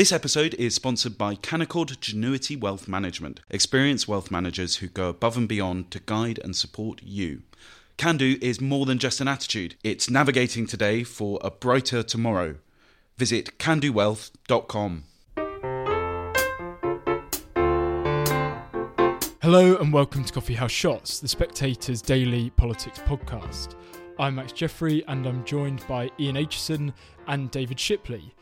This episode is sponsored by Canaccord Genuity Wealth Management, experienced wealth managers who go above and beyond to guide and support you. Can do is more than just an attitude, it's navigating today for a brighter tomorrow. Visit candowealth.com. Hello and welcome to Coffee House Shots, the Spectator's daily politics podcast. I'm Max Jeffery and I'm joined by Ian Acheson and David Shipley.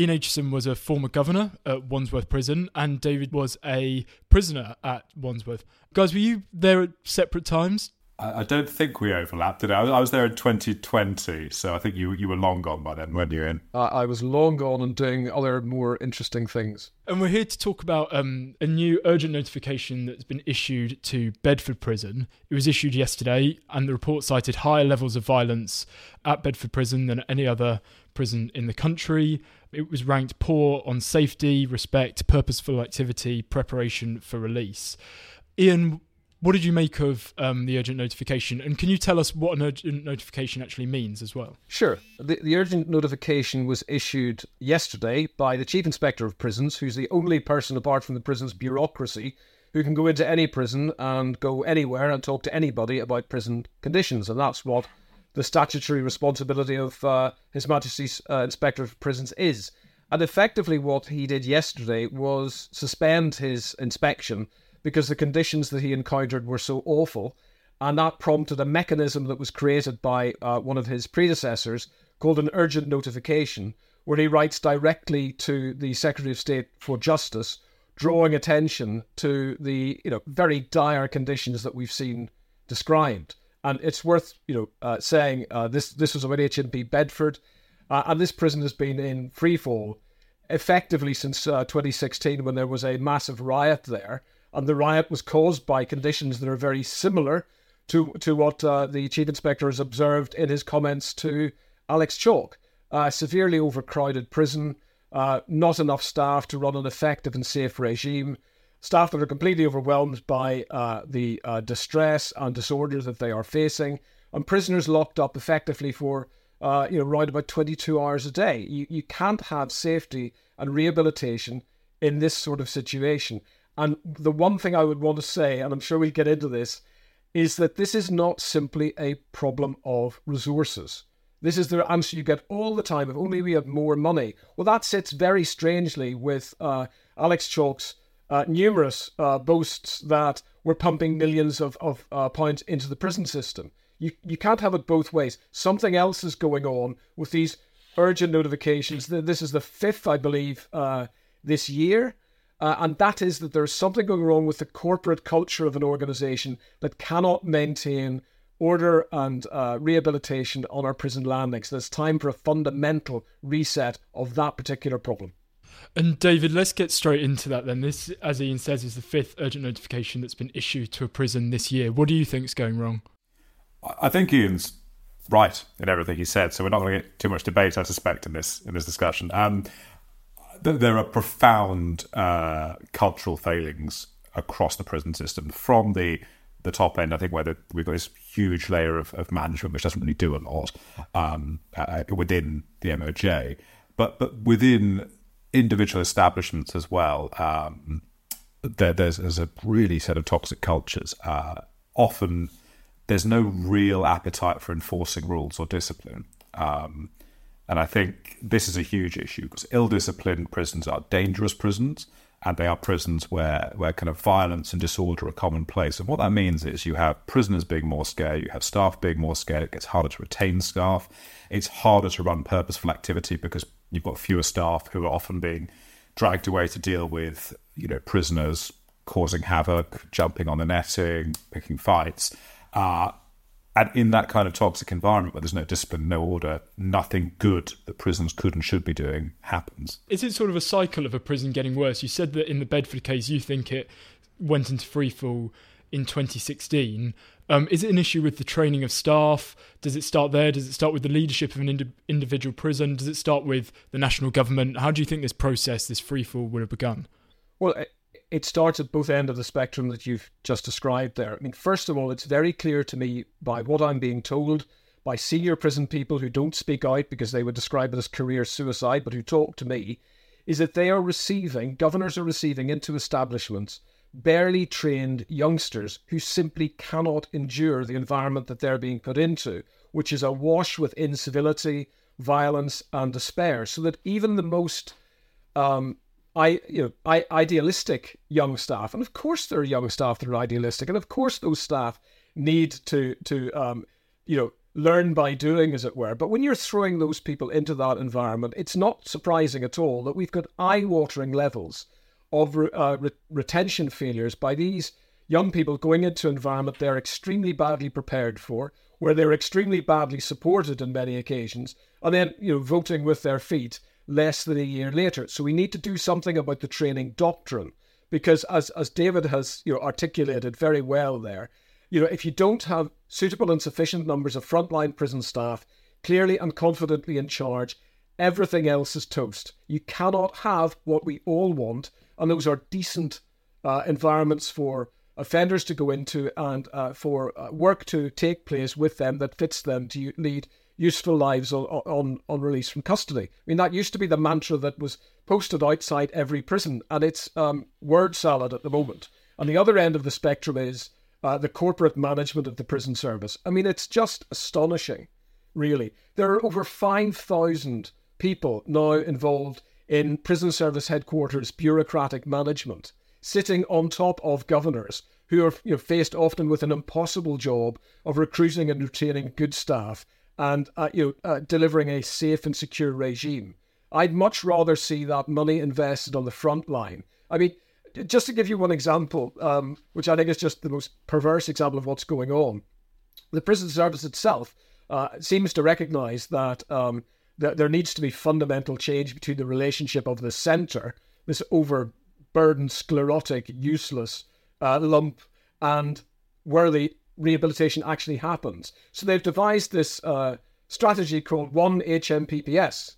Ian Acheson was a former governor at Wandsworth Prison, and David was a prisoner at Wandsworth. Guys, were you there at separate times? I don't think we overlapped. Did I? I was there in 2020, so I think you you were long gone by then, weren't you, Ian? Uh, I was long gone and doing other more interesting things. And we're here to talk about um, a new urgent notification that's been issued to Bedford Prison. It was issued yesterday, and the report cited higher levels of violence at Bedford Prison than at any other prison in the country. It was ranked poor on safety, respect, purposeful activity, preparation for release. Ian, what did you make of um, the urgent notification? And can you tell us what an urgent notification actually means as well? Sure. The, the urgent notification was issued yesterday by the Chief Inspector of Prisons, who's the only person apart from the prison's bureaucracy who can go into any prison and go anywhere and talk to anybody about prison conditions. And that's what the statutory responsibility of uh, His Majesty's uh, Inspector of Prisons is. And effectively, what he did yesterday was suspend his inspection because the conditions that he encountered were so awful. And that prompted a mechanism that was created by uh, one of his predecessors called an urgent notification, where he writes directly to the Secretary of State for Justice, drawing attention to the you know very dire conditions that we've seen described. And it's worth you know uh, saying uh, this this was about HMP Bedford, uh, and this prison has been in freefall effectively since uh, 2016 when there was a massive riot there, and the riot was caused by conditions that are very similar to to what uh, the chief inspector has observed in his comments to Alex Chalk. Severely overcrowded prison, uh, not enough staff to run an effective and safe regime staff that are completely overwhelmed by uh, the uh, distress and disorder that they are facing, and prisoners locked up effectively for uh, you know around about 22 hours a day. You you can't have safety and rehabilitation in this sort of situation. And the one thing I would want to say, and I'm sure we'll get into this, is that this is not simply a problem of resources. This is the answer you get all the time. If only we had more money. Well, that sits very strangely with uh, Alex Chalk's uh, numerous uh, boasts that we're pumping millions of, of uh, pounds into the prison system. You, you can't have it both ways. Something else is going on with these urgent notifications. This is the fifth, I believe, uh, this year. Uh, and that is that there's something going wrong with the corporate culture of an organization that cannot maintain order and uh, rehabilitation on our prison landings. There's time for a fundamental reset of that particular problem. And David, let's get straight into that then. This, as Ian says, is the fifth urgent notification that's been issued to a prison this year. What do you think is going wrong? I think Ian's right in everything he said, so we're not going to get too much debate, I suspect, in this in this discussion. Um, there are profound uh, cultural failings across the prison system, from the the top end, I think, where the, we've got this huge layer of, of, management which doesn't really do a lot um, uh, within the MOJ, but but within individual establishments as well. Um, there, there's, there's a really set of toxic cultures. Uh, often, there's no real appetite for enforcing rules or discipline. Um, and I think this is a huge issue because ill-disciplined prisons are dangerous prisons, and they are prisons where where kind of violence and disorder are commonplace. And what that means is you have prisoners being more scared, you have staff being more scared. It gets harder to retain staff. It's harder to run purposeful activity because You've got fewer staff who are often being dragged away to deal with, you know, prisoners causing havoc, jumping on the netting, picking fights. Uh, and in that kind of toxic environment where there's no discipline, no order, nothing good that prisons could and should be doing happens. Is it sort of a cycle of a prison getting worse? You said that in the Bedford case, you think it went into freefall in 2016. Um, is it an issue with the training of staff? Does it start there? Does it start with the leadership of an ind- individual prison? Does it start with the national government? How do you think this process, this freefall, would have begun? Well, it starts at both ends of the spectrum that you've just described there. I mean, first of all, it's very clear to me by what I'm being told by senior prison people who don't speak out because they would describe it as career suicide, but who talk to me, is that they are receiving, governors are receiving into establishments barely trained youngsters who simply cannot endure the environment that they're being put into, which is awash with incivility, violence, and despair. So that even the most um, I, you know, I, idealistic young staff, and of course there are young staff that are idealistic, and of course those staff need to to um, you know learn by doing, as it were. But when you're throwing those people into that environment, it's not surprising at all that we've got eye-watering levels of uh, re- retention failures by these young people going into an environment they're extremely badly prepared for, where they're extremely badly supported on many occasions, and then you know voting with their feet less than a year later. So we need to do something about the training doctrine because as as David has you know articulated very well there, you know, if you don't have suitable and sufficient numbers of frontline prison staff clearly and confidently in charge, everything else is toast. You cannot have what we all want, and those are decent uh, environments for offenders to go into and uh, for uh, work to take place with them that fits them to lead useful lives on, on, on release from custody. I mean, that used to be the mantra that was posted outside every prison, and it's um, word salad at the moment. On the other end of the spectrum is uh, the corporate management of the prison service. I mean, it's just astonishing, really. There are over 5,000 people now involved in prison service headquarters bureaucratic management, sitting on top of governors who are you know, faced often with an impossible job of recruiting and retaining good staff and uh, you know uh, delivering a safe and secure regime. I'd much rather see that money invested on the front line. I mean, just to give you one example, um, which I think is just the most perverse example of what's going on, the prison service itself uh, seems to recognise that, um, that there needs to be fundamental change between the relationship of the centre, this overburdened, sclerotic, useless uh, lump, and where the rehabilitation actually happens. So they've devised this uh, strategy called One HMPPS.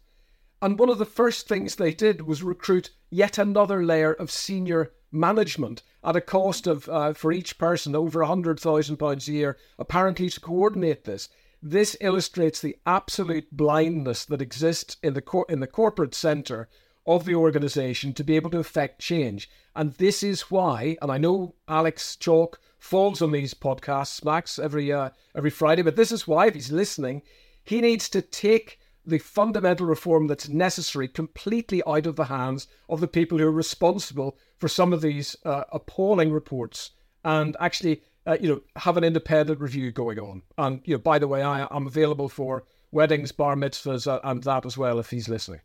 And one of the first things they did was recruit yet another layer of senior management at a cost of, uh, for each person, over £100,000 a year, apparently to coordinate this. This illustrates the absolute blindness that exists in the, cor- in the corporate centre of the organisation to be able to affect change. And this is why, and I know Alex Chalk falls on these podcasts, Max, every uh, every Friday. But this is why, if he's listening, he needs to take the fundamental reform that's necessary completely out of the hands of the people who are responsible for some of these uh, appalling reports, and actually, uh, you know, have an independent review going on. And you know, by the way, I, am available for weddings, bar mitzvahs, uh, and that as well if he's listening.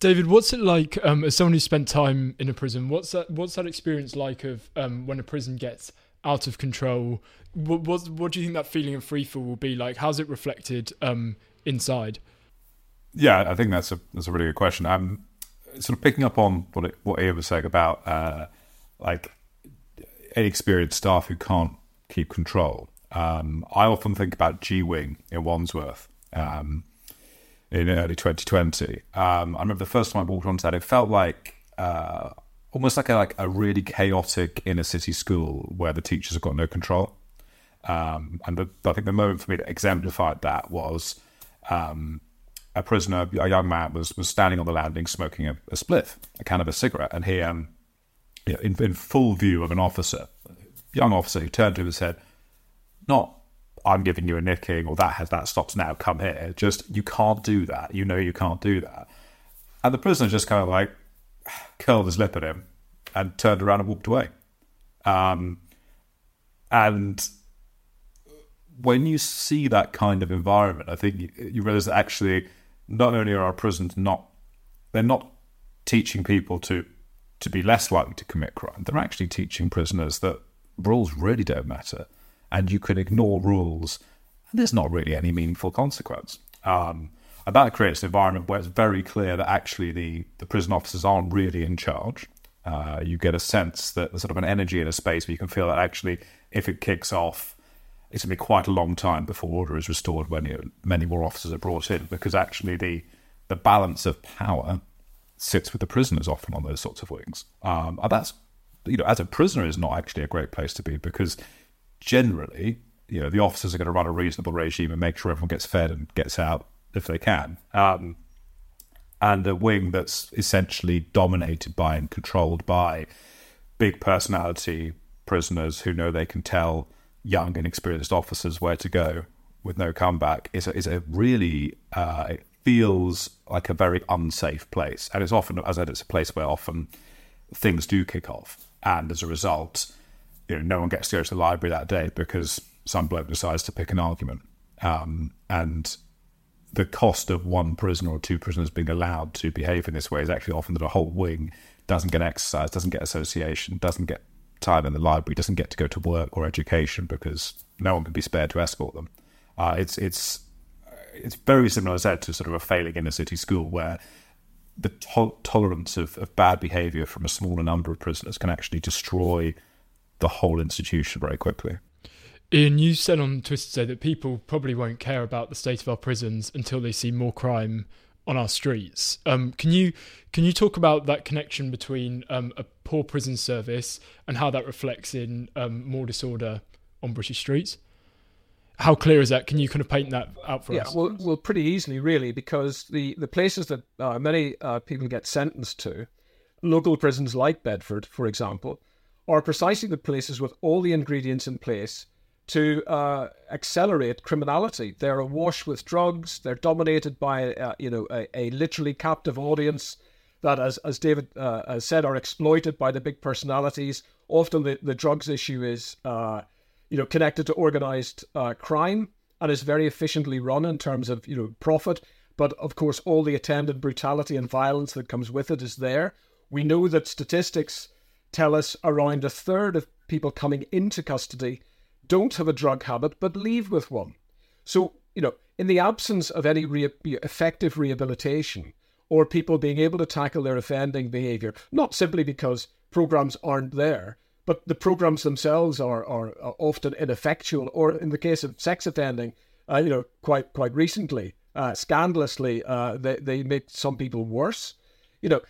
David, what's it like um, as someone who spent time in a prison? What's that? What's that experience like of um, when a prison gets out of control. What, what, what do you think that feeling of free fall will be like? How's it reflected um, inside? Yeah, I think that's a that's a really good question. I'm sort of picking up on what it, what Ian was saying about uh, like inexperienced staff who can't keep control. Um, I often think about G Wing in Wandsworth um, in early 2020. Um, I remember the first time I walked onto that, it felt like uh, almost like a like a really chaotic inner city school where the teachers have got no control. Um, and the, I think the moment for me that exemplified that was um, a prisoner, a young man, was was standing on the landing smoking a, a spliff, a cannabis cigarette, and he, um, you know, in, in full view of an officer, young officer, who turned to him and said, "Not." I'm giving you a nicking, or that has that stops now. Come here. Just you can't do that. You know you can't do that. And the prisoner just kind of like curled his lip at him and turned around and walked away. Um, and when you see that kind of environment, I think you, you realize that actually not only are our prisons not they're not teaching people to to be less likely to commit crime, they're actually teaching prisoners that rules really don't matter, and you can ignore rules, and there's not really any meaningful consequence. Um, and that creates an environment where it's very clear that actually the, the prison officers aren't really in charge. Uh, you get a sense that there's sort of an energy in a space where you can feel that actually, if it kicks off, it's going to be quite a long time before order is restored when you many more officers are brought in because actually the the balance of power sits with the prisoners often on those sorts of wings. Um, and that's you know as a prisoner is not actually a great place to be because generally you know the officers are going to run a reasonable regime and make sure everyone gets fed and gets out if they can. Um, and a wing that's essentially dominated by and controlled by big personality prisoners who know they can tell young and experienced officers where to go with no comeback is a, is a really uh, feels like a very unsafe place, and it's often, as I said, it's a place where often things do kick off, and as a result, you know, no one gets to go to the library that day because some bloke decides to pick an argument, um, and the cost of one prisoner or two prisoners being allowed to behave in this way is actually often that a whole wing doesn't get exercise, doesn't get association, doesn't get time in the library, doesn't get to go to work or education because no one can be spared to escort them. Uh, it's it's it's very similar, as I said, to sort of a failing inner city school where the to- tolerance of, of bad behaviour from a smaller number of prisoners can actually destroy the whole institution very quickly. Ian, you said on Twitter today that people probably won't care about the state of our prisons until they see more crime on our streets. Um, can you can you talk about that connection between um, a poor prison service and how that reflects in um, more disorder on British streets? How clear is that? Can you kind of paint that out for yeah, us? Yeah, well, well, pretty easily, really, because the the places that uh, many uh, people get sentenced to, local prisons like Bedford, for example, are precisely the places with all the ingredients in place to uh, accelerate criminality. They're awash with drugs. They're dominated by uh, you know a, a, literally captive audience that, as as David uh, has said, are exploited by the big personalities. Often the, the drugs issue is uh, you know connected to organized uh, crime and is very efficiently run in terms of you know profit. But of course, all the attendant brutality and violence that comes with it is there. We know that statistics tell us around a third of people coming into custody don't have a drug habit but leave with one. So, you know, in the absence of any re- effective rehabilitation or people being able to tackle their offending behavior, not simply because programs aren't there, but the programs themselves are, are, are often ineffectual, or in the case of sex offending, uh, you know, quite quite recently, uh, scandalously, uh, they, they make some people worse. You know,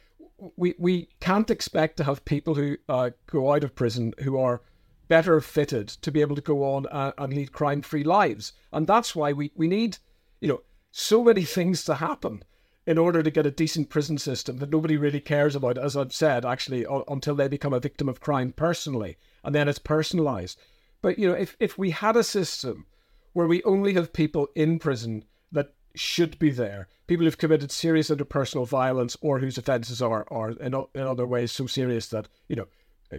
we, we can't expect to have people who uh, go out of prison who are better fitted to be able to go on uh, and lead crime free lives. And that's why we, we need, you know, so many things to happen in order to get a decent prison system that nobody really cares about, as I've said, actually, until they become a victim of crime personally. And then it's personalized. But, you know, if, if we had a system where we only have people in prison that should be there, people who've committed serious interpersonal violence or whose offences are, are in, in other ways so serious that, you know,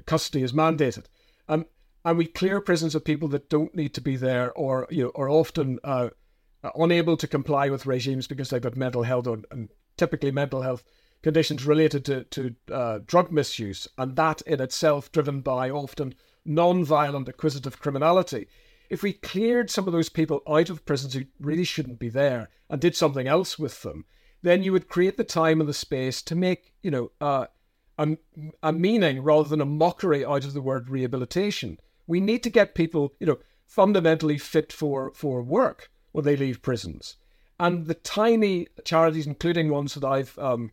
custody is mandated. Um, and we clear prisons of people that don't need to be there or you know are often uh, unable to comply with regimes because they've got mental health or, and typically mental health conditions related to, to uh, drug misuse and that in itself driven by often non-violent acquisitive criminality. If we cleared some of those people out of prisons who really shouldn't be there and did something else with them then you would create the time and the space to make you know uh, a, a meaning rather than a mockery out of the word rehabilitation. We need to get people, you know, fundamentally fit for, for work when they leave prisons. And the tiny charities, including ones that I've um,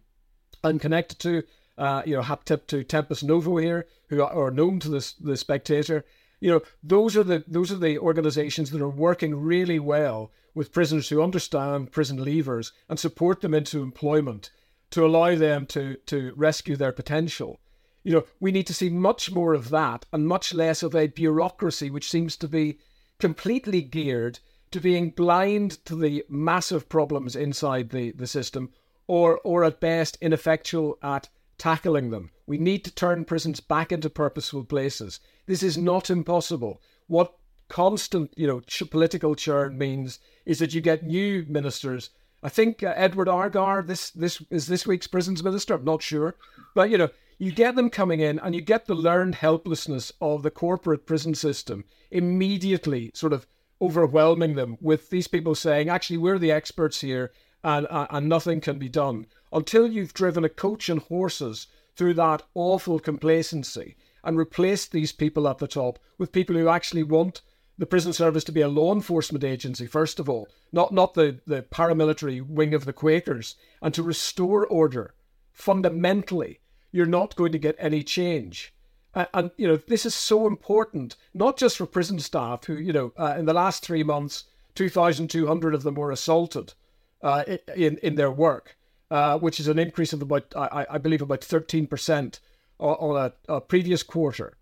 I'm connected to, uh, you know, hat tip to Tempus Novo here, who are known to the Spectator. You know, those are the those are the organisations that are working really well with prisoners who understand prison leavers and support them into employment to allow them to to rescue their potential. You know, we need to see much more of that and much less of a bureaucracy which seems to be completely geared to being blind to the massive problems inside the, the system or or at best ineffectual at tackling them. We need to turn prisons back into purposeful places. This is not impossible. What constant, you know, ch- political churn means is that you get new ministers. I think uh, Edward Argar, this this is this week's prisons minister. I'm not sure, but you know, you get them coming in and you get the learned helplessness of the corporate prison system immediately sort of overwhelming them with these people saying, actually, we're the experts here and, uh, and nothing can be done. Until you've driven a coach and horses through that awful complacency and replaced these people at the top with people who actually want the prison service to be a law enforcement agency, first of all, not, not the, the paramilitary wing of the Quakers, and to restore order fundamentally you're not going to get any change. Uh, and, you know, this is so important, not just for prison staff who, you know, uh, in the last three months, 2,200 of them were assaulted uh, in, in their work. uh, which is an increase of about, I, I believe, about 13% on a, a previous quarter.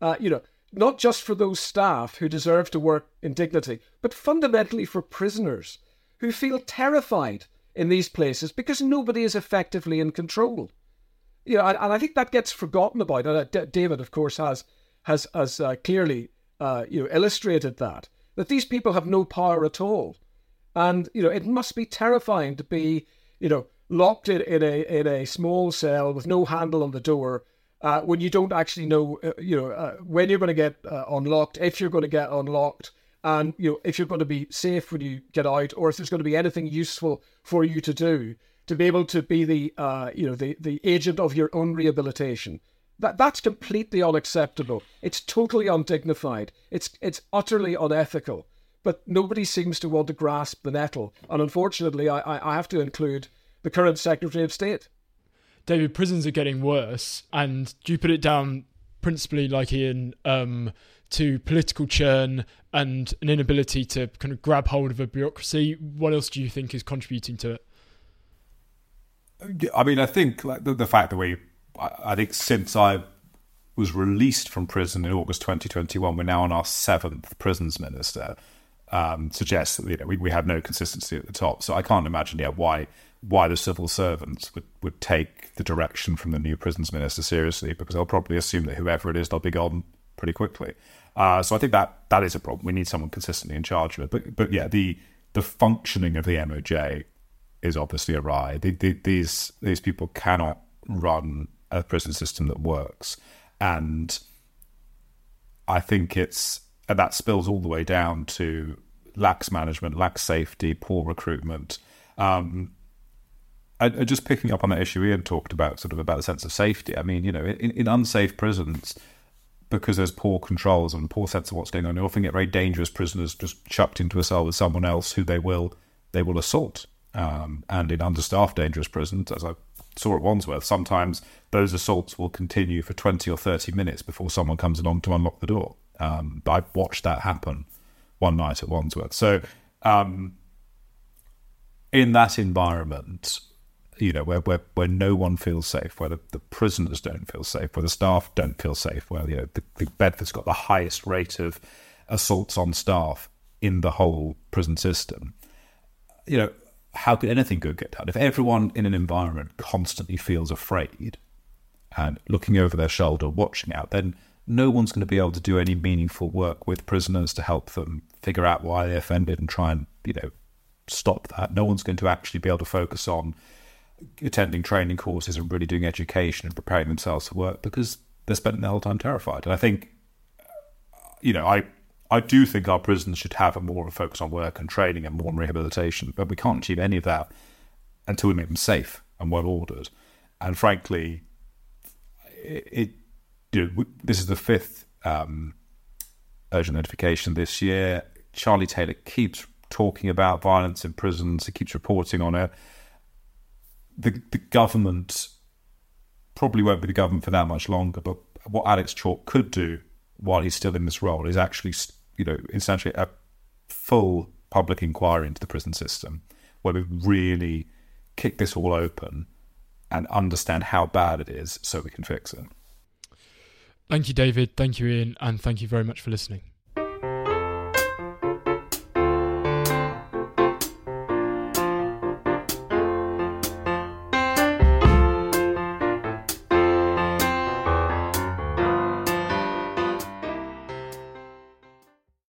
Uh, you know, not just for those staff who deserve to work in dignity, but fundamentally for prisoners who feel terrified in these places because nobody is effectively in control. You know, and, I think that gets forgotten about. And David, of course, has has has uh, clearly uh, you know illustrated that that these people have no power at all, and you know it must be terrifying to be you know locked in, in a in a small cell with no handle on the door uh, when you don't actually know, uh, you know, uh, when you're going to get uh, unlocked, if you're going to get unlocked, and you know if you're going to be safe when you get out, or if there's going to be anything useful for you to do to be able to be the, uh, you know, the the agent of your own rehabilitation. That that's completely unacceptable. It's totally undignified. It's it's utterly unethical. But nobody seems to want to grasp the nettle, and unfortunately, I I have to include the current Secretary of State. David, prisons are getting worse, and do you put it down principally, like Ian, um, to political churn and an inability to kind of grab hold of a bureaucracy? What else do you think is contributing to it? I mean, I think like the, the fact that we, I, think since I was released from prison in August 2021, we're now on our seventh prisons minister. Um, suggests that you know we, we have no consistency at the top. So I can't imagine yeah why why the civil servants would, would take the direction from the new prisons minister seriously because they'll probably assume that whoever it is, they'll be gone pretty quickly. Uh, so I think that that is a problem. We need someone consistently in charge of it. But but yeah, the the functioning of the MOJ is obviously awry. The, the, these these people cannot run a prison system that works, and I think it's and that spills all the way down to lax management, lax safety, poor recruitment. Um, and just picking up on that issue Ian talked about, sort of about a sense of safety. I mean, you know, in, in unsafe prisons, because there's poor controls and poor sense of what's going on, you often get very dangerous prisoners just chucked into a cell with someone else who they will they will assault. Um, and in understaffed dangerous prisons, as I saw at Wandsworth, sometimes those assaults will continue for 20 or 30 minutes before someone comes along to unlock the door. Um, I watched that happen one night at Wandsworth. So, um, in that environment, you know, where, where, where no one feels safe, where the, the prisoners don't feel safe, where the staff don't feel safe, where, you know, the, the Bedford's got the highest rate of assaults on staff in the whole prison system. You know, how could anything good get done? If everyone in an environment constantly feels afraid and looking over their shoulder, watching out, then no one's going to be able to do any meaningful work with prisoners to help them figure out why they offended and try and, you know, stop that. No one's going to actually be able to focus on attending training courses and really doing education and preparing themselves for work because they're spending their whole time terrified. And I think, you know, I I do think our prisons should have a more of a focus on work and training and more on rehabilitation, but we can't achieve any of that until we make them safe and well ordered. And frankly, it, it you know, this is the fifth um, urgent notification this year. Charlie Taylor keeps talking about violence in prisons. He keeps reporting on it the the government probably won't be the government for that much longer. But what Alex Chalk could do while he's still in this role is actually, you know, essentially a full public inquiry into the prison system, where we really kick this all open and understand how bad it is, so we can fix it. Thank you, David. Thank you, Ian, and thank you very much for listening.